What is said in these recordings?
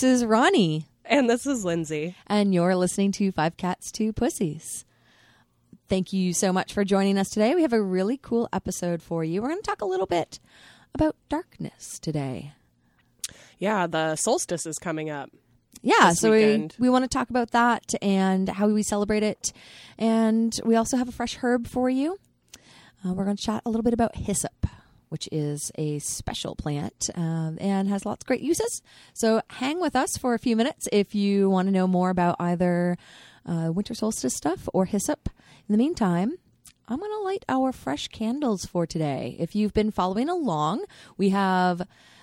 This is Ronnie, And this is Lindsay. and you're listening to Five Cats, Two Pussies. Thank you so much for joining us today. We have a really cool episode for you. We're going to talk a little bit about darkness today. Yeah, the solstice is coming up. Yeah, so we, we want to talk about that and how we celebrate it. And we also have a fresh herb for you. Uh, we're going to chat a little bit about hyssop, which is a special plant um, and has lots of great uses. So hang with us for a few minutes if you want to know more about either uh, winter solstice stuff or hyssop. In the meantime, I'm going to light our fresh candles for today. If you've been following along, we have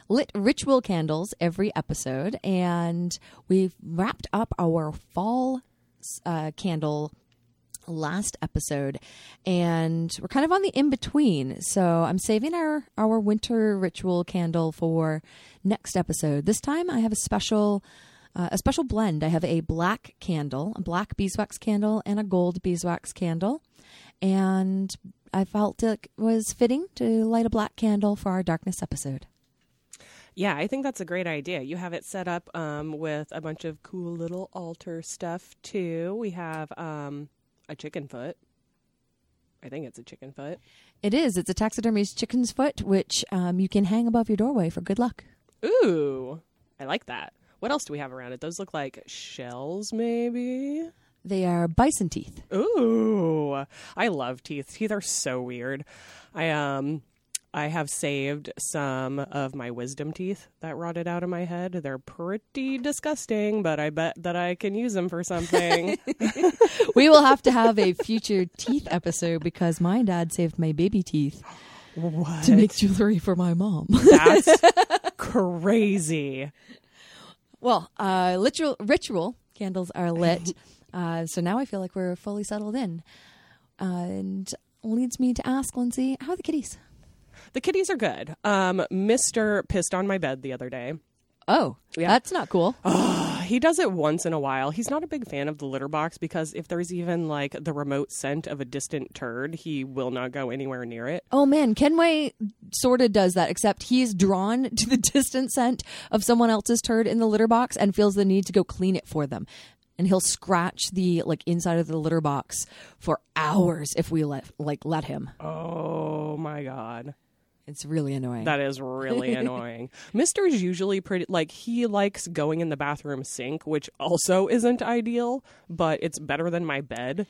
lit ritual candles every episode, and we've wrapped up our fall uh, candle last episode and we're kind of on the in between so i'm saving our our winter ritual candle for next episode. This time i have a special uh, a special blend. I have a black candle a black beeswax candle and a gold beeswax candle. And i felt it was fitting to light a black candle for our darkness episode. Yeah, I think that's a great idea. You have it set up um, with a bunch of cool little altar stuff too. We have um, a chicken foot. I think it's a chicken foot. it is it's a taxidermy's chicken's foot which um, you can hang above your doorway for good luck Ooh, I like that. What else do we have around it? Those look like shells, maybe. they are bison teeth Ooh, I love teeth. Teeth are so weird. I um I have saved some of my wisdom teeth that rotted out of my head. They're pretty disgusting, but I bet that I can use them for something. we will have to have a future teeth episode because my dad saved my baby teeth what? to make jewelry for my mom. That's crazy. well, uh, literal ritual candles are lit, uh, so now I feel like we're fully settled in, uh, and leads me to ask Lindsay, how are the kitties? The kitties are good. Um Mister pissed on my bed the other day. Oh, Yeah. that's not cool. He does it once in a while. He's not a big fan of the litter box because if there's even like the remote scent of a distant turd, he will not go anywhere near it. Oh man, Kenway sort of does that, except he's drawn to the distant scent of someone else's turd in the litter box and feels the need to go clean it for them. And he'll scratch the like inside of the litter box for hours if we let like let him. Oh my god. It's really annoying. That is really annoying. Mister's usually pretty like he likes going in the bathroom sink, which also isn't ideal, but it's better than my bed.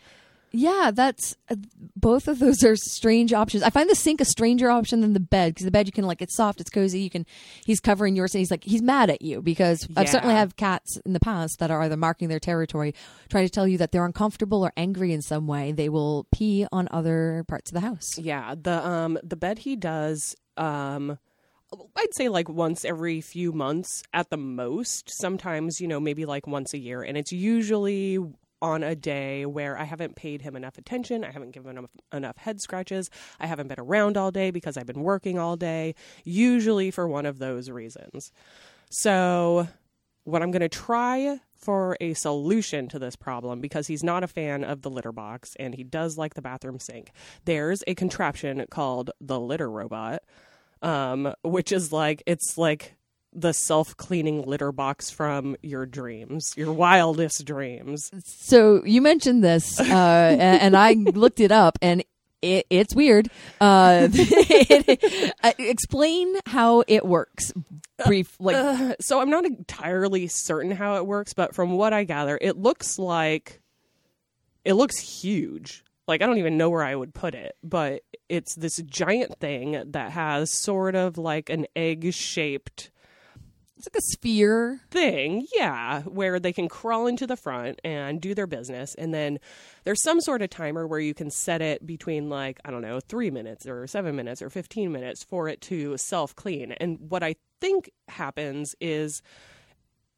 Yeah, that's uh, both of those are strange options. I find the sink a stranger option than the bed because the bed you can like it's soft, it's cozy. You can he's covering yours and he's like he's mad at you because I've certainly have cats in the past that are either marking their territory, trying to tell you that they're uncomfortable or angry in some way. They will pee on other parts of the house. Yeah, the um the bed he does um I'd say like once every few months at the most. Sometimes, you know, maybe like once a year and it's usually on a day where I haven't paid him enough attention, I haven't given him enough head scratches, I haven't been around all day because I've been working all day, usually for one of those reasons. So, what I'm going to try for a solution to this problem because he's not a fan of the litter box and he does like the bathroom sink. There's a contraption called the litter robot, um, which is like it's like the self-cleaning litter box from your dreams, your wildest dreams. So you mentioned this, uh, and, and I looked it up, and it, it's weird. Uh, it- uh, explain how it works. Brief, like Uh, so I'm not entirely certain how it works, but from what I gather, it looks like it looks huge. Like I don't even know where I would put it, but it's this giant thing that has sort of like an egg-shaped it's like a sphere. thing, yeah, where they can crawl into the front and do their business. And then there's some sort of timer where you can set it between, like, I don't know, three minutes or seven minutes or 15 minutes for it to self clean. And what I think happens is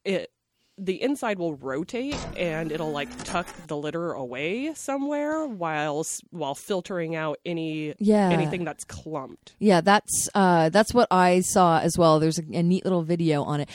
it. The inside will rotate and it'll like tuck the litter away somewhere while while filtering out any Yeah. anything that's clumped. Yeah, that's uh, that's what I saw as well. There's a, a neat little video on it.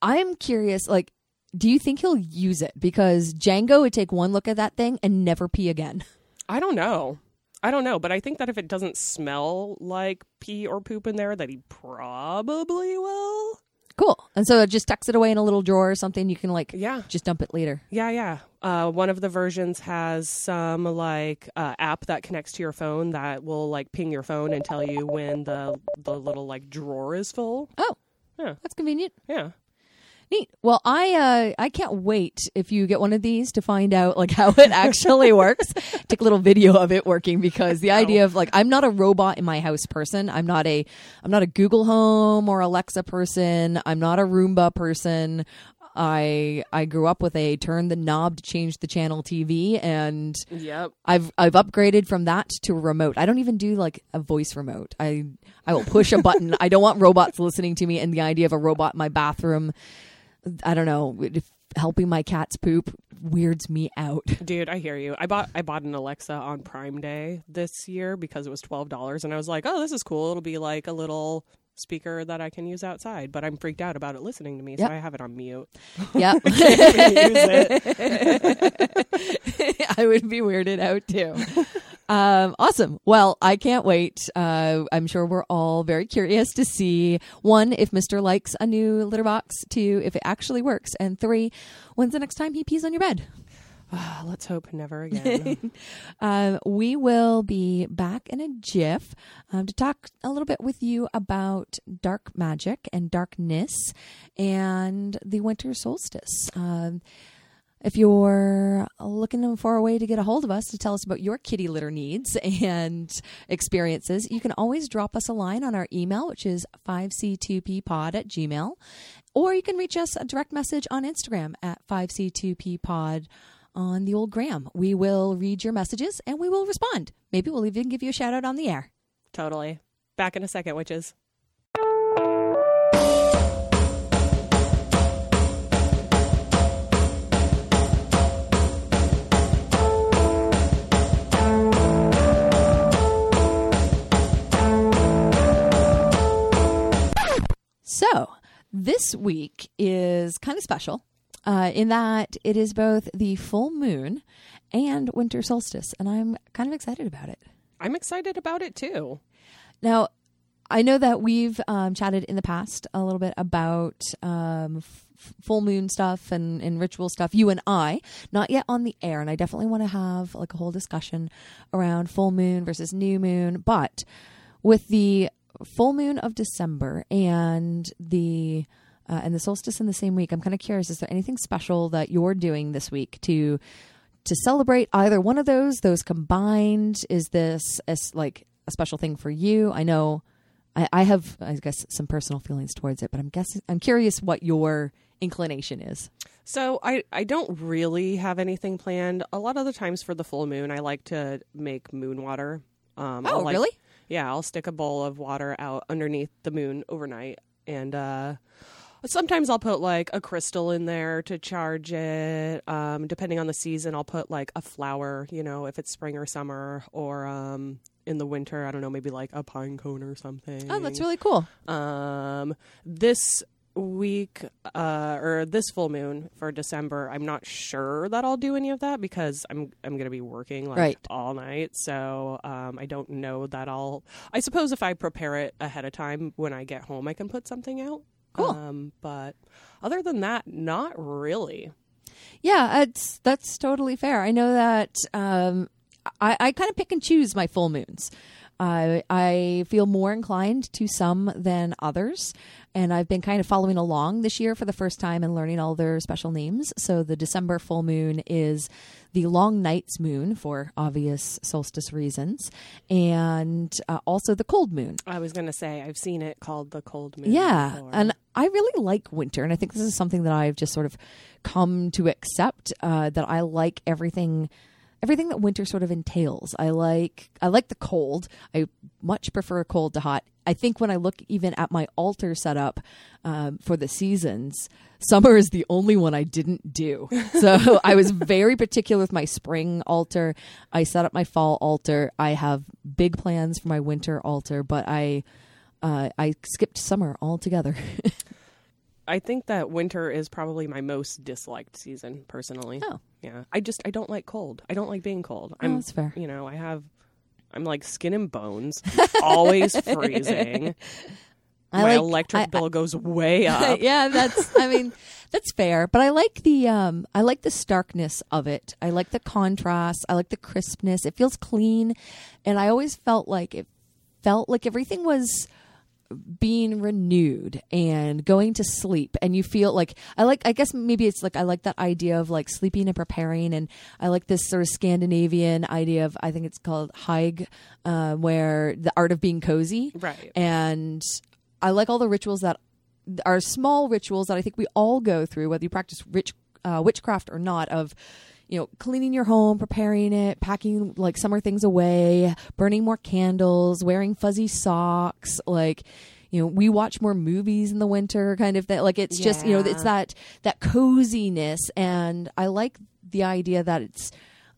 I'm curious, like, do you think he'll use it? Because Django would take one look at that thing and never pee again. I don't know. I don't know, but I think that if it doesn't smell like pee or poop in there, that he probably will. Cool. And so it just tucks it away in a little drawer or something. You can like Yeah. just dump it later. Yeah, yeah. Uh, one of the versions has some like uh, app that connects to your phone that will like ping your phone and tell you when the the little like drawer is full. Oh, Yeah. that's convenient. Yeah. Neat. Well, I uh, I can't wait if you get one of these to find out like how it actually works. Take a little video of it working because the idea of like I'm not a robot in my house person. I'm not a I'm not a Google Home or Alexa person. I'm not a Roomba person. I I grew up with a turn the knob to change the channel TV and Yep. I've I've upgraded from that to a remote. I don't even do like a voice remote. I I will push a button. I don't want robots listening to me and the idea of a robot in my bathroom I don't know, if helping my cats poop weirds me out. Dude, I hear you. I bought I bought an Alexa on Prime Day this year because it was twelve dollars, and I was like, "Oh, this is cool. It'll be like a little speaker that I can use outside." But I'm freaked out about it listening to me, so I have it on mute. It. I would be weirded out too. Um, awesome. Well, I can't wait. Uh, I'm sure we're all very curious to see one, if Mr. likes a new litter box, two, if it actually works, and three, when's the next time he pees on your bed? Ah, Let's hope never again. Um, we will be back in a jiff um, to talk a little bit with you about dark magic and darkness and the winter solstice. Um, if you're looking for a way to get a hold of us to tell us about your kitty litter needs and experiences, you can always drop us a line on our email, which is 5c2ppod at gmail, or you can reach us a direct message on Instagram at 5c2ppod on the old gram. We will read your messages and we will respond. Maybe we'll even give you a shout out on the air. totally. Back in a second, witches. This week is kind of special uh, in that it is both the full moon and winter solstice, and I'm kind of excited about it. I'm excited about it too. Now, I know that we've um, chatted in the past a little bit about um, f- full moon stuff and, and ritual stuff. You and I, not yet on the air, and I definitely want to have like a whole discussion around full moon versus new moon. But with the full moon of December and the uh, and the solstice in the same week, I'm kind of curious: is there anything special that you're doing this week to to celebrate either one of those? Those combined? Is this as like a special thing for you? I know I, I have, I guess, some personal feelings towards it, but I'm guessing I'm curious what your inclination is. So I I don't really have anything planned. A lot of the times for the full moon, I like to make moon water. Um, I'll like- Oh, really? Yeah, I'll stick a bowl of water out underneath the moon overnight, and uh, sometimes I'll put like a crystal in there to charge it. Um, depending on the season, I'll put like a flower. You know, if it's spring or summer, or um, in the winter, I don't know, maybe like a pine cone or something. Oh, that's really cool. Um, this week, uh, or this full moon for December, I'm not sure that I'll do any of that because I'm I'm gonna be working like Right. all night. So um, I don't know that I'll. I suppose if I prepare it ahead of time when I get home, I can put something out. Cool. Um, but other than that, not really. Yeah, it's that's totally fair. I know that um, I, I kind of pick and choose my full moons. I I feel more inclined to some than others, and I've been kind of following along this year for the first time and learning all their special names. So the December full moon is the long night's moon for obvious solstice reasons, and uh, also the cold moon. I was gonna say I've seen it called the cold moon. Yeah, before. and I really like winter, and I think this is something that I've just sort of come to accept. Uh, that I like everything, everything that winter sort of entails. I like I like the cold. I much prefer cold to hot. I think when I look even at my altar setup um, for the seasons, summer is the only one I didn't do. So I was very particular with my spring altar. I set up my fall altar. I have big plans for my winter altar, but I uh, I skipped summer altogether. I think that winter is probably my most disliked season personally. Oh. Yeah. I just I don't like cold. I don't like being cold. Oh, I'm that's fair. you know, I have I'm like skin and bones, always freezing. I My like- electric I- bill goes way up. yeah, that's. I mean, that's fair. But I like the um, I like the starkness of it. I like the contrast. I like the crispness. It feels clean, and I always felt like it felt like everything was being renewed and going to sleep and you feel like i like i guess maybe it's like i like that idea of like sleeping and preparing and i like this sort of scandinavian idea of i think it's called hygge uh, where the art of being cozy Right. and I like all the rituals that are small rituals that I think we all go through, whether you practice rich, uh, witchcraft or not. Of you know, cleaning your home, preparing it, packing like summer things away, burning more candles, wearing fuzzy socks, like. You know, we watch more movies in the winter, kind of that. Like it's just, you know, it's that that coziness, and I like the idea that it's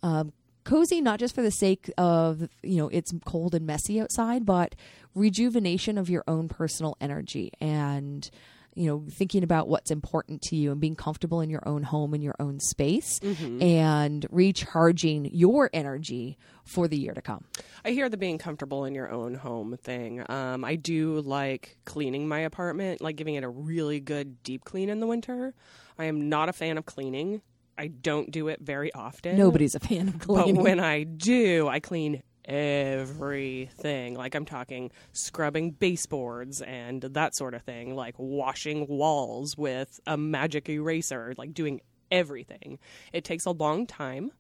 um, cozy not just for the sake of you know it's cold and messy outside but rejuvenation of your own personal energy and you know thinking about what's important to you and being comfortable in your own home and your own space and recharging your energy for the year to come I hear the being comfortable in your own home thing. Um, I do like cleaning my apartment, like giving it a really good deep clean in the winter. I am not a fan of cleaning. I don't do it very often. nobody's a fan of cleaning. But when I do, I clean everything. Like I'm talking scrubbing baseboards and that sort of thing, like washing walls with a magic eraser, like doing everything. It takes a long time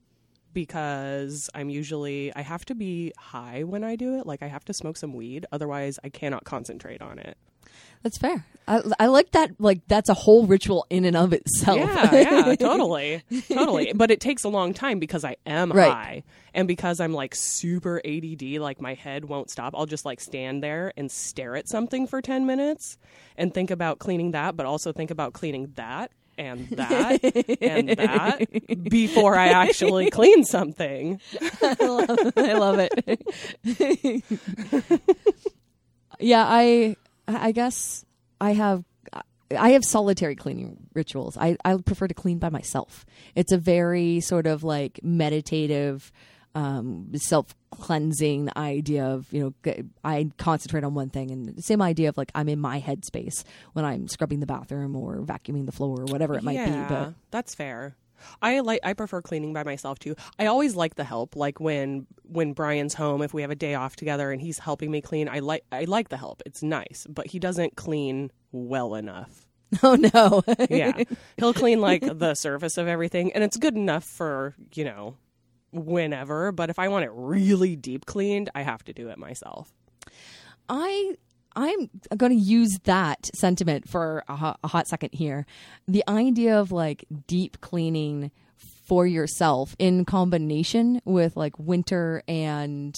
because I'm usually I have to be high when I do it. Like I have to smoke some weed, otherwise I cannot concentrate on it. That's fair I, I like that like that's a whole ritual in and of itself Yeah, yeah, totally, totally. But it takes a long time because I am Right. high, and because I'm like super ADD, like my head won't stop. I'll just like stand there and stare at something for ten minutes and think about cleaning that, but also think about cleaning that and that and that before I actually clean something. I love, I love it. yeah, I I guess I have I have solitary cleaning rituals. I I prefer to clean by myself. It's a very sort of like meditative um self cleansing idea of you know I concentrate on one thing and the same idea of like i'm in my headspace when i'm scrubbing the bathroom or vacuuming the floor or whatever it might yeah, be but that's fair. I like I prefer cleaning by myself too. I always like the help. Like when when Brian's home, if we have a day off together and he's helping me clean, I like I like the help. It's nice, but he doesn't clean well enough. oh no Yeah. He'll clean like the surface of everything and it's good enough for, you know, whenever, but if I want it really deep cleaned, I have to do it myself. I I'm going to use that sentiment for a hot, second here. The idea of like deep cleaning for yourself in combination with like winter and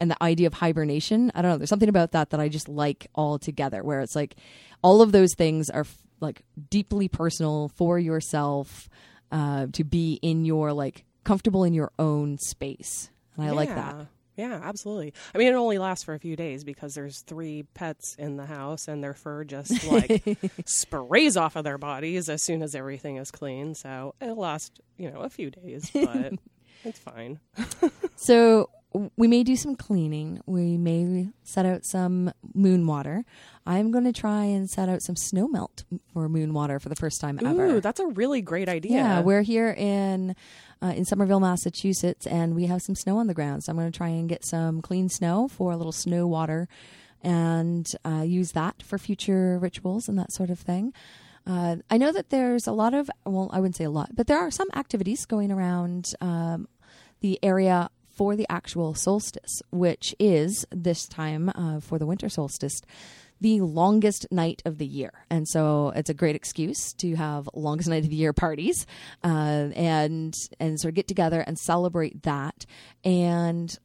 and the idea of hibernation. I don't know. There's something about that that I just like all together, where it's like all of those things are f- like deeply personal for yourself uh, to be in your like comfortable in your own space. And I like that. Yeah. Absolutely. I mean, it only lasts for a few days because there's three pets in the house and their fur just like sprays off of their bodies as soon as everything is clean. So it'll last, you know, a few days, but it's fine. So we may do some cleaning. We may set out some moon water. I'm going to try and set out some snow melt for moon water for the first time ever. Ooh, that's a really great idea. yeah, we're here in uh, in Somerville, Massachusetts, and we have some snow on the ground. So I'm going to try and get some clean snow for a little snow water, and uh, use that for future rituals and that sort of thing. Uh, I know that there's a lot of well, I wouldn't say a lot, but there are some activities going around um, the area for the actual solstice, which is this time uh, for the winter solstice the longest night of the year. And so it's a great excuse to have longest night of the year parties uh, and and sort of get together and celebrate that. And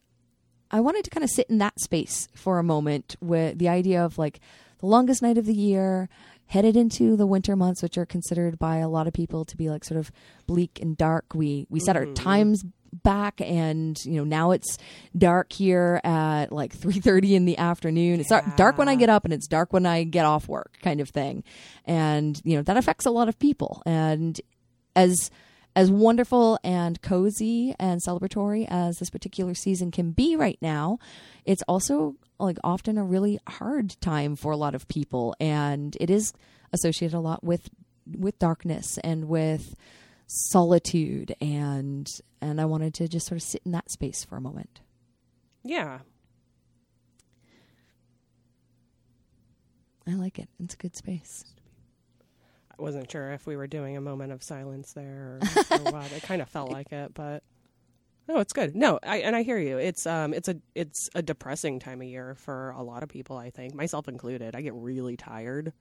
I wanted to kind of sit in that space for a moment with the idea of like the longest night of the year, headed into the winter months, which are considered by a lot of people to be like sort of bleak and dark. We we set our times back and you know now it's dark here at like 3.30 in the afternoon. It's dark, dark when i get up and it's dark when i get off work kind of thing. And you know that affects a lot of people. And as as wonderful and cozy and celebratory as this particular season can be right now, it's also like often a really hard time for a lot of people, and it is associated a lot with with darkness and with solitude and and I wanted to just sort of sit in that space for a moment. Yeah. I like it. It's a good space. I wasn't sure if we were doing a moment of silence there or, or what. It kind of felt like it, but no, it's good. No, I and I hear you. It's um it's a it's a depressing time of year for a lot of people, I think, myself included. I get really tired.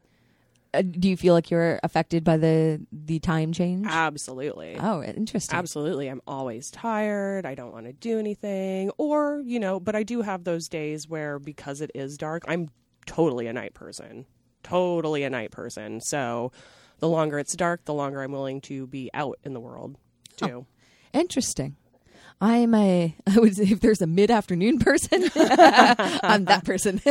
Uh, do you feel like you're affected by the the time change? Absolutely. Oh, interesting. Absolutely. I'm always tired. I don't want to do anything. Or, you know, but I do have those days where because it is dark, I'm totally a night person. Totally a night person. So the longer it's dark, the longer I'm willing to be out in the world, too. Interesting. I'm a, I would say if there's a mid afternoon person, I'm that person.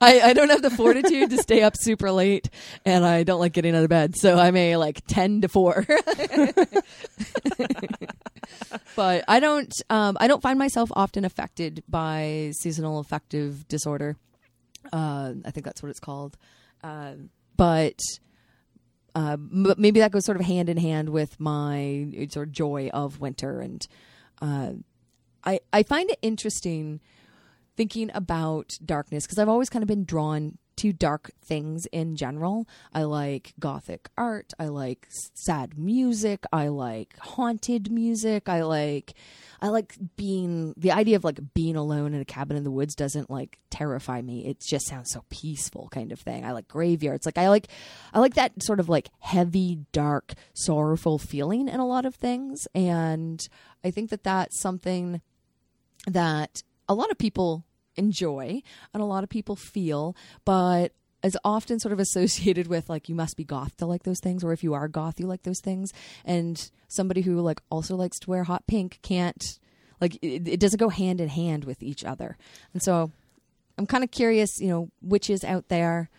I, I don't have the fortitude to stay up super late and I don't like getting out of bed. So I'm a like 10 to 4. but I don't, um, I don't find myself often affected by seasonal affective disorder. Uh, I think that's what it's called. Uh, but uh, m- maybe that goes sort of hand in hand with my sort of joy of winter, and uh, I I find it interesting thinking about darkness because I've always kind of been drawn to dark things in general. I like gothic art. I like sad music. I like haunted music. I like I like being the idea of like being alone in a cabin in the woods doesn't like terrify me. It just sounds so peaceful kind of thing. I like graveyards. Like I like I like that sort of like heavy, dark, sorrowful feeling in a lot of things and I think that that's something that a lot of people enjoy and a lot of people feel, but is often sort of associated with like you must be goth to like those things, or if you are goth, you like those things. And somebody who like also likes to wear hot pink can't like it, it doesn't go hand in hand with each other. And so I'm kind of curious, you know, which is out there.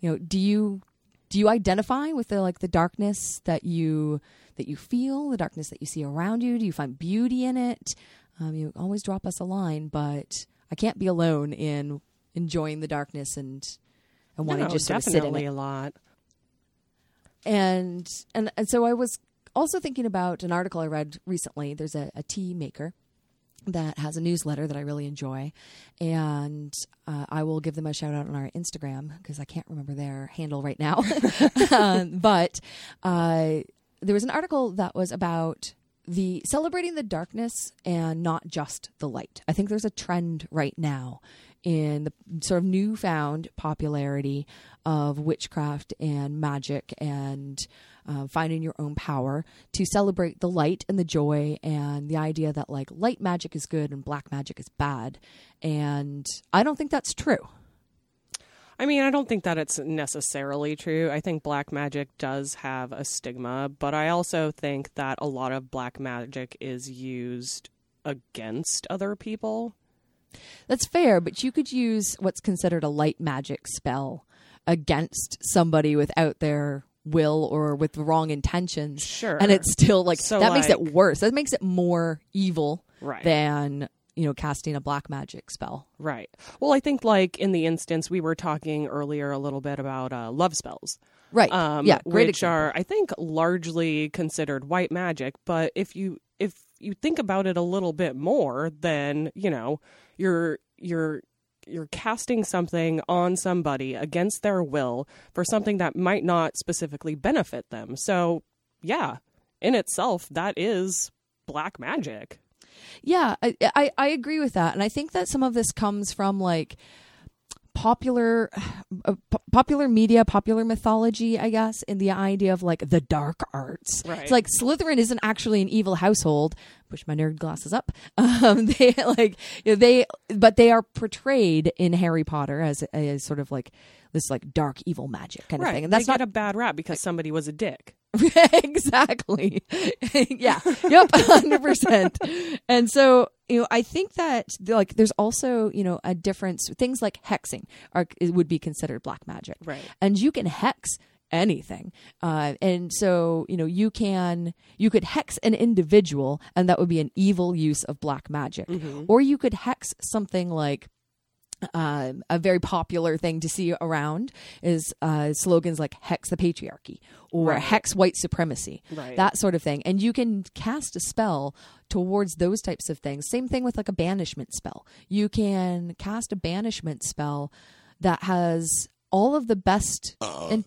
You know, do you do you identify with the like the darkness that you that you feel, the darkness that you see around you? Do you find beauty in it? Um, you always drop us a line, but I can't be alone in enjoying the darkness and and wanting No, to just sort of sit in definitely it. a lot. And and and so I was also thinking about an article I read recently. There's a, a tea maker that has a newsletter that I really enjoy, and uh, I will give them a shout out on our Instagram because I can't remember their handle right now. um, but uh, there was an article that was about the celebrating the darkness and not just the light. I think there's a trend right now in the sort of newfound popularity of witchcraft and magic and uh, finding your own power to celebrate the light and the joy and the idea that like light magic is good and black magic is bad. And I don't think that's true. I mean, I don't think that it's necessarily true. I think black magic does have a stigma, but I also think that a lot of black magic is used against other people. That's fair, but you could use what's considered a light magic spell against somebody without their will or with the wrong intentions. Sure. And it's still like So, that makes it worse. That makes it more evil Right. than, you know, casting a black magic spell. Right. Well, I think like in the instance we were talking earlier a little bit about uh, love spells. Right. um, yeah, great which example. are I think largely considered white magic. But if you if you think about it a little bit more, then you know you're you're you're casting something on somebody against their will for something that might not specifically benefit them. So yeah, in itself, that is black magic. Yeah, I, I I agree with that, and I think that some of this comes from like popular uh, p- popular media, popular mythology, I guess, in the idea of like the dark arts. Right. It's like Slytherin isn't actually an evil household. Push my nerd glasses up. Um, they like you know, they, but they are portrayed in Harry Potter as a, sort of like this like dark evil magic kind of thing, and that's they not get a bad rap because somebody was a dick. exactly. yeah. Yep. Hundred percent. And so, you know, I think that like there's also you know a difference. Things like hexing are would be considered black magic, Right. and you can hex anything. Uh, and so, you know, you can you could hex an individual, and that would be an evil use of black magic, or you could hex something like uh, a very popular thing to see around is uh, slogans like "hex the patriarchy" or Right. "hex white supremacy," Right. that sort of thing. And you can cast a spell towards those types of things. Same thing with like a banishment spell. You can cast a banishment spell that has all of the best. in-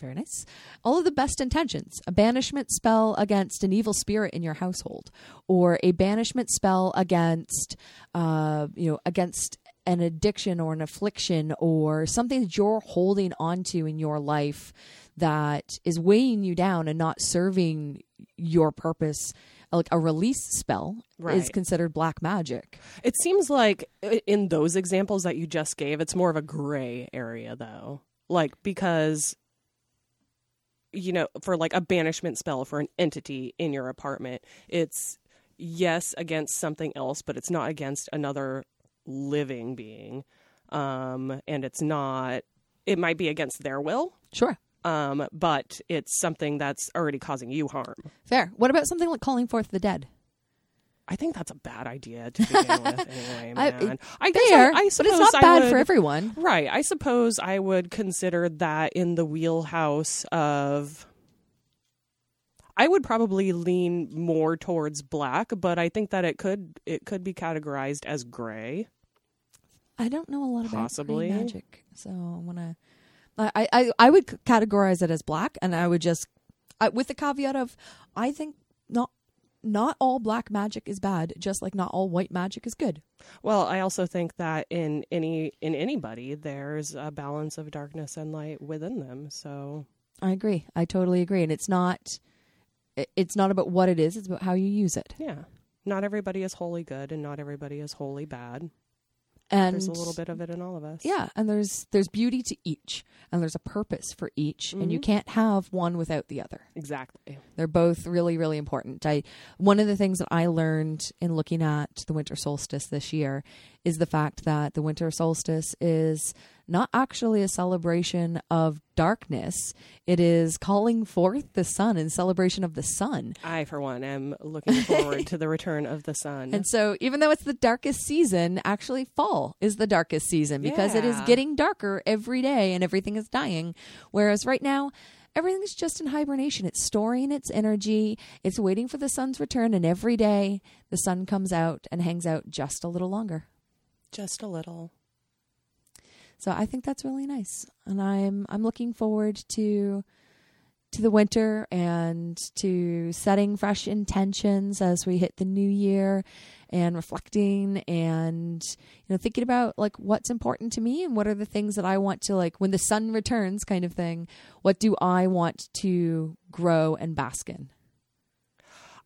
very nice. All of the best intentions. A banishment spell against an evil spirit in your household, or a banishment spell against, uh, you know, against an addiction or an affliction or something that you're holding onto in your life that is weighing you down and not serving your purpose. Like a release spell is considered black magic. It seems like in those examples that you just gave, it's more of a gray area, though. Like, because, you know, for like a banishment spell for an entity in your apartment, it's yes against something else, but it's not against another living being. Um, and it's not, it might be against their will, Sure. Um, but it's something that's already causing you harm. Fair. What about something like calling forth the dead? I think that's a bad idea to begin with, anyway, I- man. I, guess Fair, I, I but it's not I bad would- for everyone. Right. I suppose I would consider that in the wheelhouse of. I would probably lean more towards black, but I think that it could it could be categorized as gray. I don't know a lot about Possibly. magic, so I'm gonna. I, I I would categorize it as black, and I would just, I, with the caveat of, I think not not all black magic is bad, just like not all white magic is good. Well, I also think that in any in anybody there's a balance of darkness and light within them. So I agree. I totally agree, and it's not, it's not about what it is; it's about how you use it. yeah, not everybody is wholly good and not everybody is wholly bad. And There's a little bit of it in all of us. Yeah, and there's there's beauty to each, and there's a purpose for each, and you mm-hmm. can't have one without the other. Exactly. They're both really, really important. I one of the things that I learned in looking at the winter solstice this year is the fact that the winter solstice is not actually a celebration of darkness. It is calling forth the sun in celebration of the sun. I, for one, am looking forward to the return of the sun. And so, even though it's the darkest season, actually fall is the darkest season because it is getting darker every day and everything is dying. Whereas right now, everything's just in hibernation. It's storing its energy, it's waiting for the sun's return, and every day the sun comes out and hangs out just a little longer. Just a little. So I think that's really nice, and I'm I'm looking forward to to the winter and to setting fresh intentions as we hit the new year and reflecting and you know thinking about like what's important to me and what are the things that I want to like when the sun returns kind of thing what do I want to grow and bask in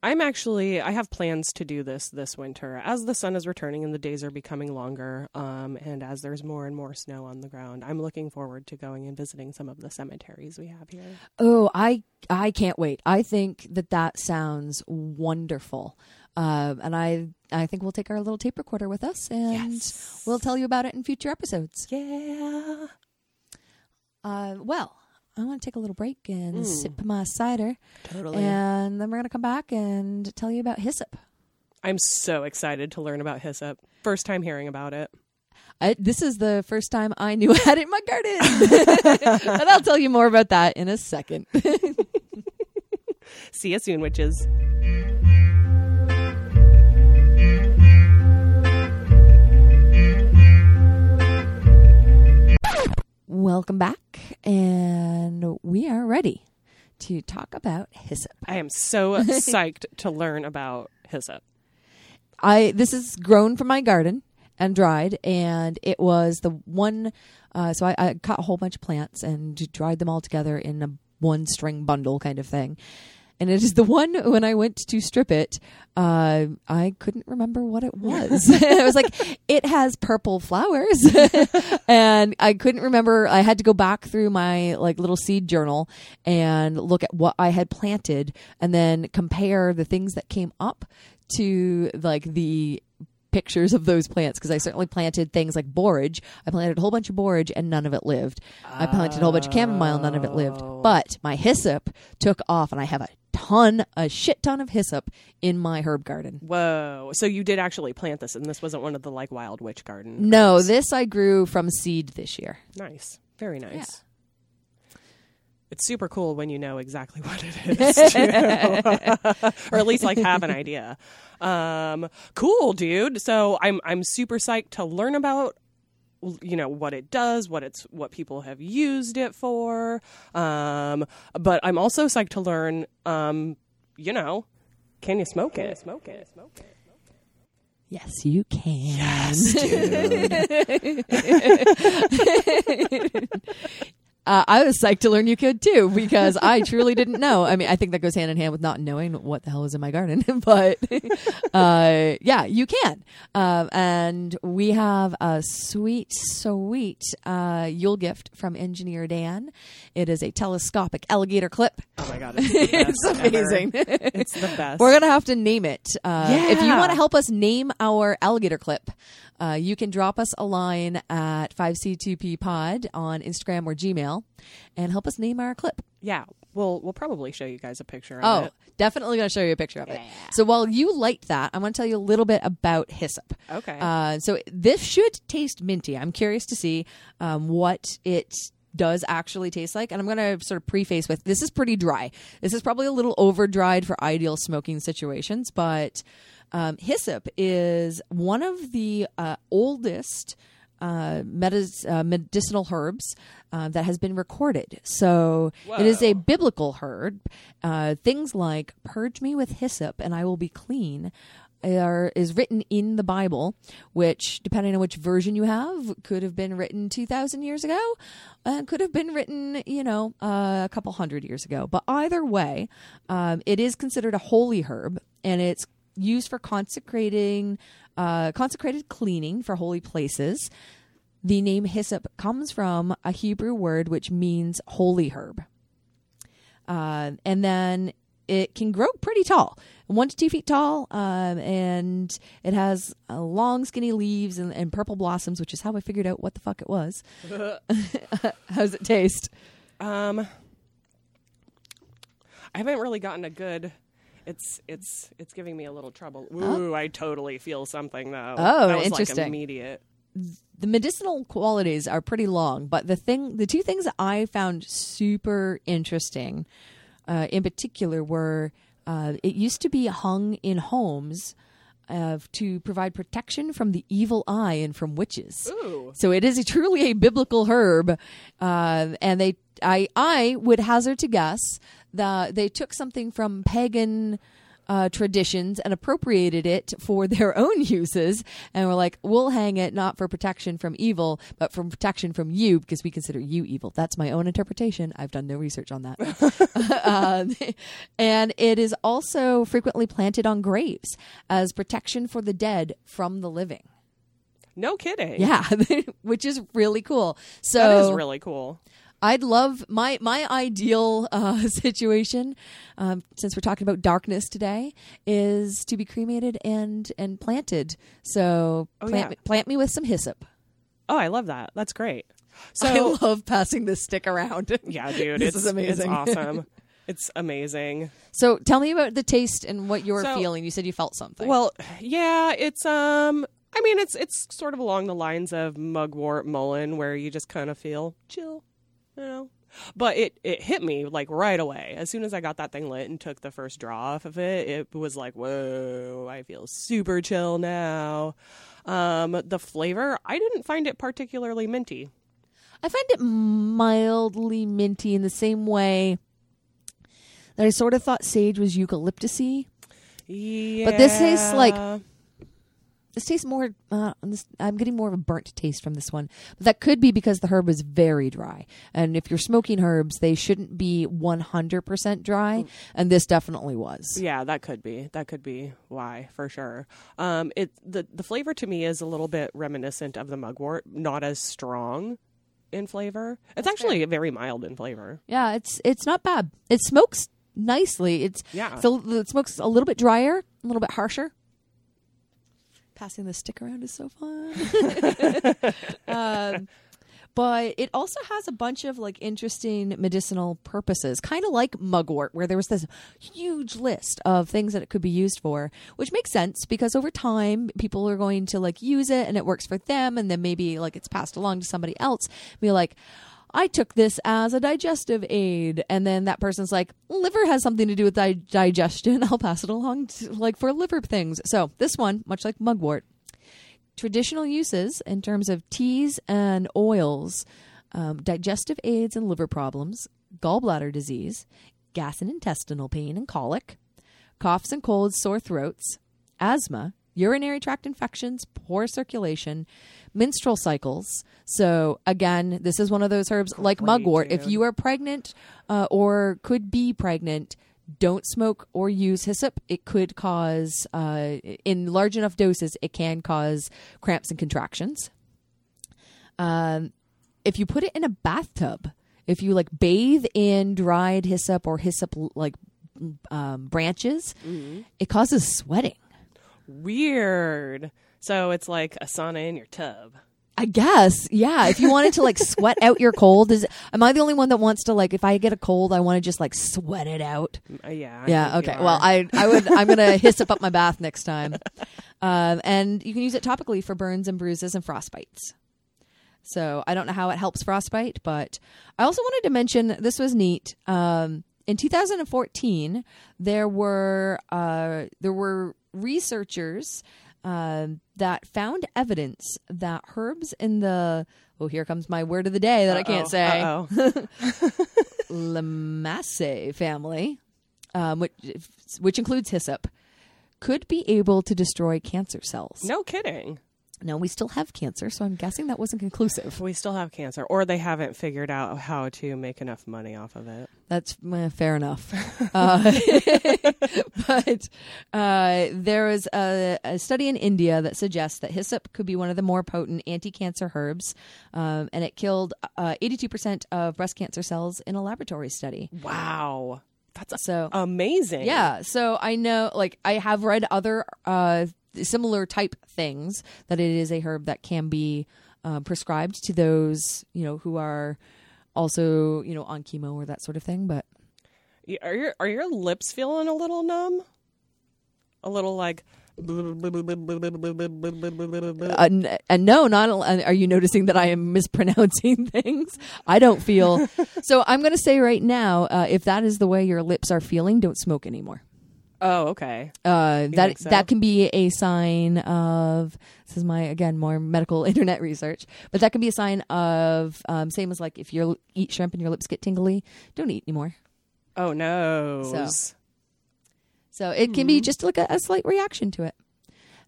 I'm actually I have plans to do this this winter as the sun is returning and the days are becoming longer um and as there's more and more snow on the ground. I'm looking forward to going and visiting some of the cemeteries we have here. Oh, I I can't wait. I think that that sounds wonderful. Um, and I I think we'll take our little tape recorder with us and Yes. we'll tell you about it in future episodes. Yeah. Uh, well, I want to take a little break and hmm. sip my cider, Totally. and then we're gonna come back and tell you about hyssop. I'm so excited to learn about hyssop. First time hearing about it. I, this is the first time I knew I had it in my garden, and I'll tell you more about that in a second. See you soon, witches. Welcome back, and we are ready to talk about hyssop. I am so psyched to learn about hyssop. I this is grown from my garden and dried, and it was the one. Uh, so I, I cut a whole bunch of plants and dried them all together in a one string bundle kind of thing. And it is the one when I went to strip it, uh, I couldn't remember what it was. I was like, it has purple flowers, and I couldn't remember. I had to go back through my like little seed journal and look at what I had planted, and then compare the things that came up to like the pictures of those plants because I certainly planted things like borage. I planted a whole bunch of borage and none of it lived. I planted a whole bunch of chamomile, and none of it lived. Oh. But my hyssop took off, and I have a ton, a shit ton of hyssop in my herb garden. Whoa! So you did actually plant this, and this wasn't one of the like wild witch garden. No, this I grew from seed this year. nice, very nice. It's super cool when you know exactly what it is, or at least like have an idea. Um, cool, dude. So I'm I'm super psyched to learn about you know what it does what it's what people have used it for. Um but i'm also psyched to learn um you know can you smoke it? Smoke it smoke it Yes, you can. Uh, I was psyched to learn you could too because I truly didn't know. I mean, I think that goes hand in hand with not knowing what the hell is in my garden. but uh, yeah, you can. Uh, and we have a sweet, sweet uh, Yule gift from Engineer Dan. It is a telescopic alligator clip. oh my god it's, It's amazing. it's the best We're gonna have to name it. Uh, If you want to help us name our alligator clip, uh, you can drop us a line at 5C2P Pod on Instagram or Gmail, and help us name our clip. yeah we'll we'll probably show you guys a picture of it. Oh, it definitely gonna show you a picture of it. So while you light that, I want to tell you a little bit about hyssop. okay Uh, so this should taste minty. I'm curious to see um, what it does actually taste like. And I'm going to sort of preface with this is pretty dry. This is probably a little over dried for ideal smoking situations, but um, hyssop is one of the uh, oldest. Uh, medis- uh, medicinal herbs uh, that has been recorded. So it is a biblical herb. Uh, things like "Purge me with hyssop, and I will be clean." Are, is written in the Bible, which, depending on which version you have, could have been written 2,000 years ago, and could have been written, you know, uh, a couple hundred years ago. But either way, um, it is considered a holy herb, and it's used for consecrating, uh, consecrated cleaning for holy places. The name hyssop comes from a Hebrew word which means holy herb. Uh, and then it can grow pretty tall, one to two feet tall, um, and it has uh, long, skinny leaves and, and purple blossoms, which is how I figured out what the fuck it was. How's it taste? Um, I haven't really gotten a good. It's it's it's giving me a little trouble. Ooh, I totally feel something though. Oh, that was interesting. Like immediate. the medicinal qualities are pretty long, but the thing, the two things I found super interesting, uh, in particular, were uh, it used to be hung in homes. Uh, to provide protection from the evil eye and from witches. Ooh. So it is a, truly a biblical herb, uh, and they, I, I would hazard to guess that they took something from pagan uh, traditions and appropriated it for their own uses, and were like, "We'll hang it not for protection from evil, but from protection from you, because we consider you evil." That's my own interpretation. I've done no research on that. um, and it is also frequently planted on graves as protection for the dead from the living. No kidding. Yeah, which is really cool. So that is really cool. I'd love my my ideal uh, situation, um, since we're talking about darkness today, is to be cremated and and planted. So Oh, plant yeah. me, plant me with some hyssop. Oh, I love that. That's great. So I love passing this stick around. yeah, dude, This it's is amazing. It's awesome. it's amazing. so tell me about the taste and what you're So- feeling. You said you felt something. Well, yeah, it's um I mean it's it's sort of along the lines of mugwort mullein where you just kind of feel chill, you know. But it it hit me like right away. As soon as I got that thing lit and took the first draw off of it, it was like, "Whoa, I feel super chill now." Um the flavor, I didn't find it particularly minty. I find it mildly minty in the same way that I sort of thought sage was eucalyptusy. Yeah. But this tastes like- This tastes more. Uh, this, I'm getting more of a burnt taste from this one, but that could be because the herb is very dry. And if you're smoking herbs, they shouldn't be 100% dry, and this definitely was. Yeah, that could be. That could be why, for sure. Um, it the the flavor to me is a little bit reminiscent of the mugwort, not as strong in flavor. It's actually very mild in flavor. Yeah, it's it's not bad. It smokes nicely. It's Yeah. so it smokes a little bit drier, a little bit harsher. Passing the stick around is so fun. um, but it also has a bunch of like interesting medicinal purposes, kind of like mugwort, where there was this huge list of things that it could be used for, which makes sense because over time people are going to like use it and it works for them, and then maybe like it's passed along to somebody else. Be like, I took this as a digestive aid, and then that person's like, liver has something to do with di- digestion. I'll pass it along to, like for liver things. So this one, much like mugwort, traditional uses in terms of teas and oils, um, digestive aids and liver problems, gallbladder disease, gas and intestinal pain and colic, coughs and colds, sore throats, asthma, urinary tract infections, poor circulation, menstrual cycles. So, again, this is one of those herbs like Great, mugwort. If you are pregnant uh, or could be pregnant, don't smoke or use hyssop. It could cause, uh, in large enough doses, it can cause cramps and contractions. Um, if you put it in a bathtub, if you like bathe in dried hyssop or hyssop like um, branches, it causes sweating. Weird. So it's like a sauna in your tub. I guess, yeah. If you wanted to like sweat out your cold, is am I the only one that wants to like if I get a cold, I want to just like sweat it out? Uh, yeah. I Yeah. Okay. Well. I I would I'm gonna hyssop up my bath next time, um, and you can use it topically for burns and bruises and frostbites. So I don't know how it helps frostbite, but I also wanted to mention this was neat. Um, in 2014, there were uh, there were researchers um, that found evidence that herbs in the oh here comes my word of the day that I can't say Uh-oh. Family, um, which, which includes hyssop, could be able to destroy cancer cells. no kidding. Now, we still have cancer, so I'm guessing that wasn't conclusive. We still have cancer, or they haven't figured out how to make enough money off of it. That's eh, fair enough. uh, but uh, there was a, a study in India that suggests that hyssop could be one of the more potent anti cancer herbs, um, and it killed uh, 82% of breast cancer cells in a laboratory study. Wow. That's So, amazing. Yeah, so I know, like, I have read other uh, similar type things that it is a herb that can be uh, prescribed to those, you know, who are also, you know, on chemo or that sort of thing. But Are your are your lips feeling a little numb? A little like uh, and no, not uh, are you noticing that I am mispronouncing things? I don't feel so. I'm going to say right now, uh, if that is the way your lips are feeling, don't smoke anymore. Oh, okay. uh, that so? that can be a sign of this is my again more medical internet research, but that can be a sign of um, same as like if you eat shrimp and your lips get tingly, don't eat anymore. Oh no. So- So it can be just like a, a slight reaction to it.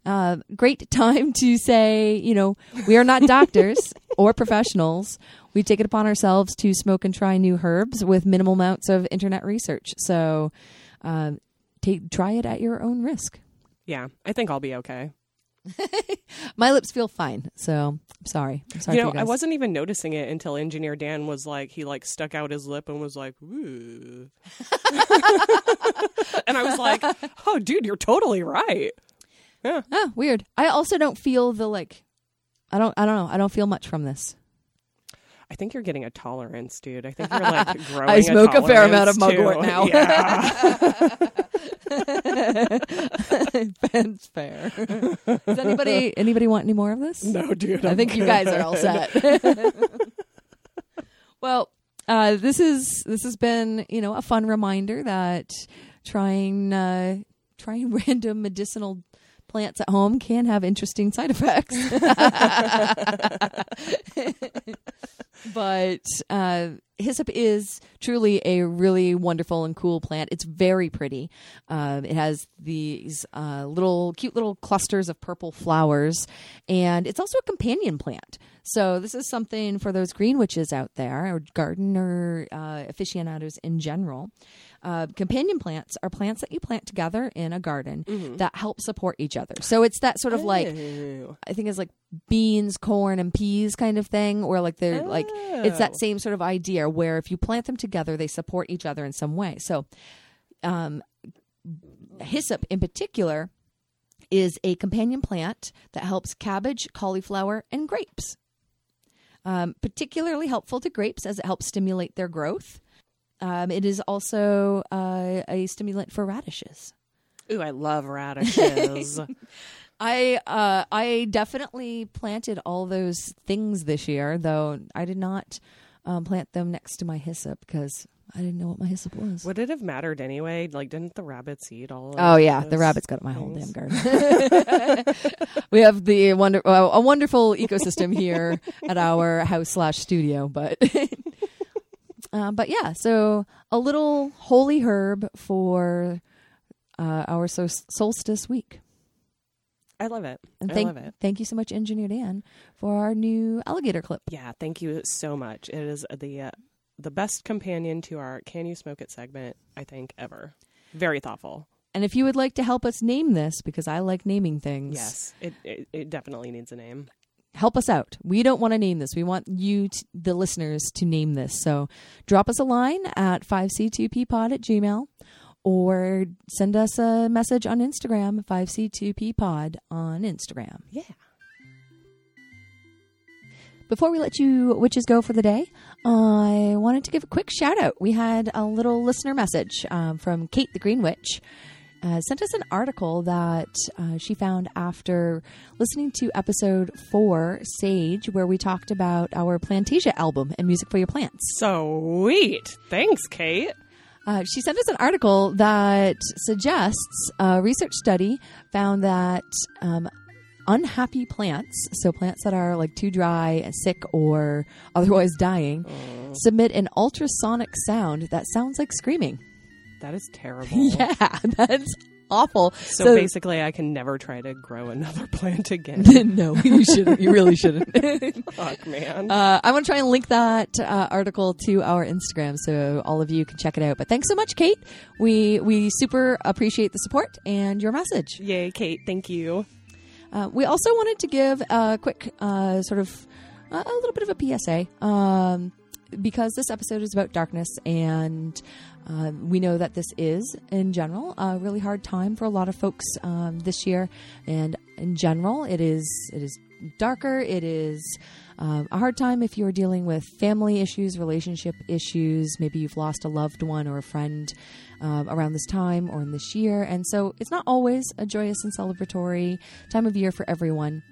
Uh, great time to say, you know, we are not doctors or professionals. We take it upon ourselves to smoke and try new herbs with minimal amounts of internet research. So, um, take try it at your own risk. Yeah, I think I'll be okay. My lips feel fine, so I'm sorry. I'm sorry. you know, you I wasn't even noticing it until engineer Dan was like, he like stuck out his lip and was like, "Ooh," and I was like, "Oh, dude, you're totally right." Yeah. Ah, weird. I also don't feel the like. I don't. I don't know. I don't feel much from this. I think you're getting a tolerance, dude. I think you're like growing. I smoke a fair amount of mugwort now. Yeah. That's fair. Does anybody anybody want any more of this? no, dude. I I'm think you guys are all set. well, uh, this is this has been you know a fun reminder that trying uh, trying random medicinal plants at home can have interesting side effects. But uh, hyssop is truly a really wonderful and cool plant. It's very pretty. Um, it has these uh, little cute little clusters of purple flowers, and it's also a companion plant. So this is something for those green witches out there, or gardener uh, aficionados in general. Uh, companion plants are plants that you plant together in a garden that help support each other. So it's that sort of like Ew. I think it's like beans, corn, and peas kind of thing, or like they're like it's that Oh. same sort of idea where if you plant them together, they support each other in some way. So, um, hyssop in particular is a companion plant that helps cabbage, cauliflower, and grapes. Um, particularly helpful to grapes as it helps stimulate their growth. Um, it is also uh, a stimulant for radishes. Ooh, I love radishes. I uh, I definitely planted all those things this year, though I did not um, plant them next to my hyssop because I didn't know what my hyssop was. Would it have mattered anyway? Like, didn't the rabbits eat all? Of Oh yeah, the rabbits got my whole damn garden. we have the wonder uh, a wonderful ecosystem here at our house slash studio, but uh, but yeah, so a little holy herb for uh, our sol- solstice week. I love it. And I thank love it. thank you so much, Engineer Dan, for our new alligator clip. Yeah, thank you so much. It is the uh, the best companion to our "Can You Smoke It" segment I think ever. Very thoughtful. And if you would like to help us name this, because I like naming things, Yes, it, it it definitely needs a name. Help us out. We don't want to name this. We want you, t- the listeners, to name this. So drop us a line at 5c2ppod at gmail or send us a message on Instagram, 5c2ppod on Instagram. Yeah. Before we let you witches go for the day, I wanted to give a quick shout out. We had a little listener message um, from Kate the Green Witch. Uh, sent us an article that uh, she found after listening to episode four, Sage, where we talked about our Plantasia album and music for your plants. Sweet. Thanks, Kate. Uh, she sent us an article that suggests a research study found that um, unhappy plants, so plants that are like too dry, sick, or otherwise dying, submit an ultrasonic sound that sounds like screaming. That is terrible. Yeah, that's awful. So, basically, I can never try to grow another plant again. no, you shouldn't. You really shouldn't. Fuck, man. Uh, I'm going to try and link that uh, article to our Instagram so all of you can check it out. But thanks so much, Kate. We we super appreciate the support and your message. Yay, Kate. Thank you. Uh, we also wanted to give a quick uh, sort of a little bit of a PSA um, because this episode is about darkness and. Uh, we know that this is, in general, a really hard time for a lot of folks um, this year, and in general, it is it is darker. It is um, a hard time if you're dealing with family issues, relationship issues. Maybe you've lost a loved one or a friend um, around this time or in this year, and so it's not always a joyous and celebratory time of year for everyone.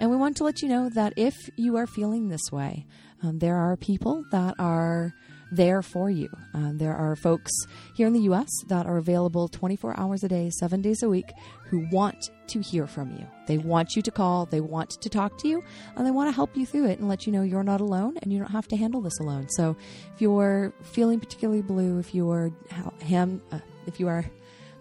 And we want to let you know that if you are feeling this way, um, there are people that are there for you. Um, there are folks here in the U.S. that are available 24 hours a day, seven days a week, who want to hear from you. They want you to call, they want to talk to you, and they want to help you through it and let you know you're not alone and you don't have to handle this alone. So if you're feeling particularly blue, if you're ham, uh, if you are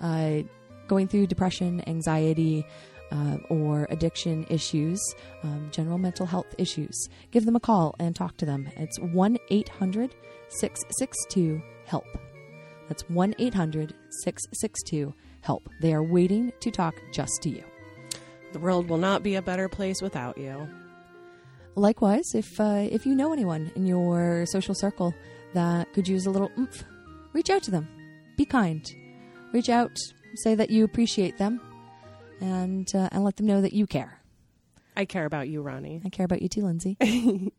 uh, going through depression, anxiety, uh, or addiction issues, um, general mental health issues, give them a call and talk to them. It's 1 800 662 HELP. That's 1 800 662 HELP. They are waiting to talk just to you. The world will not be a better place without you. Likewise, if uh, if you know anyone in your social circle that could use a little oomph, reach out to them. Be kind. Reach out, say that you appreciate them, and uh, and let them know that you care. I care about you, Ronnie. I care about you too, Lindsay.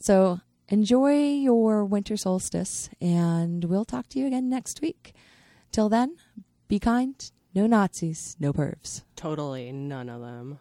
so enjoy your winter solstice, and we'll talk to you again next week. Till then, be kind. No Nazis, no pervs. Totally none of them.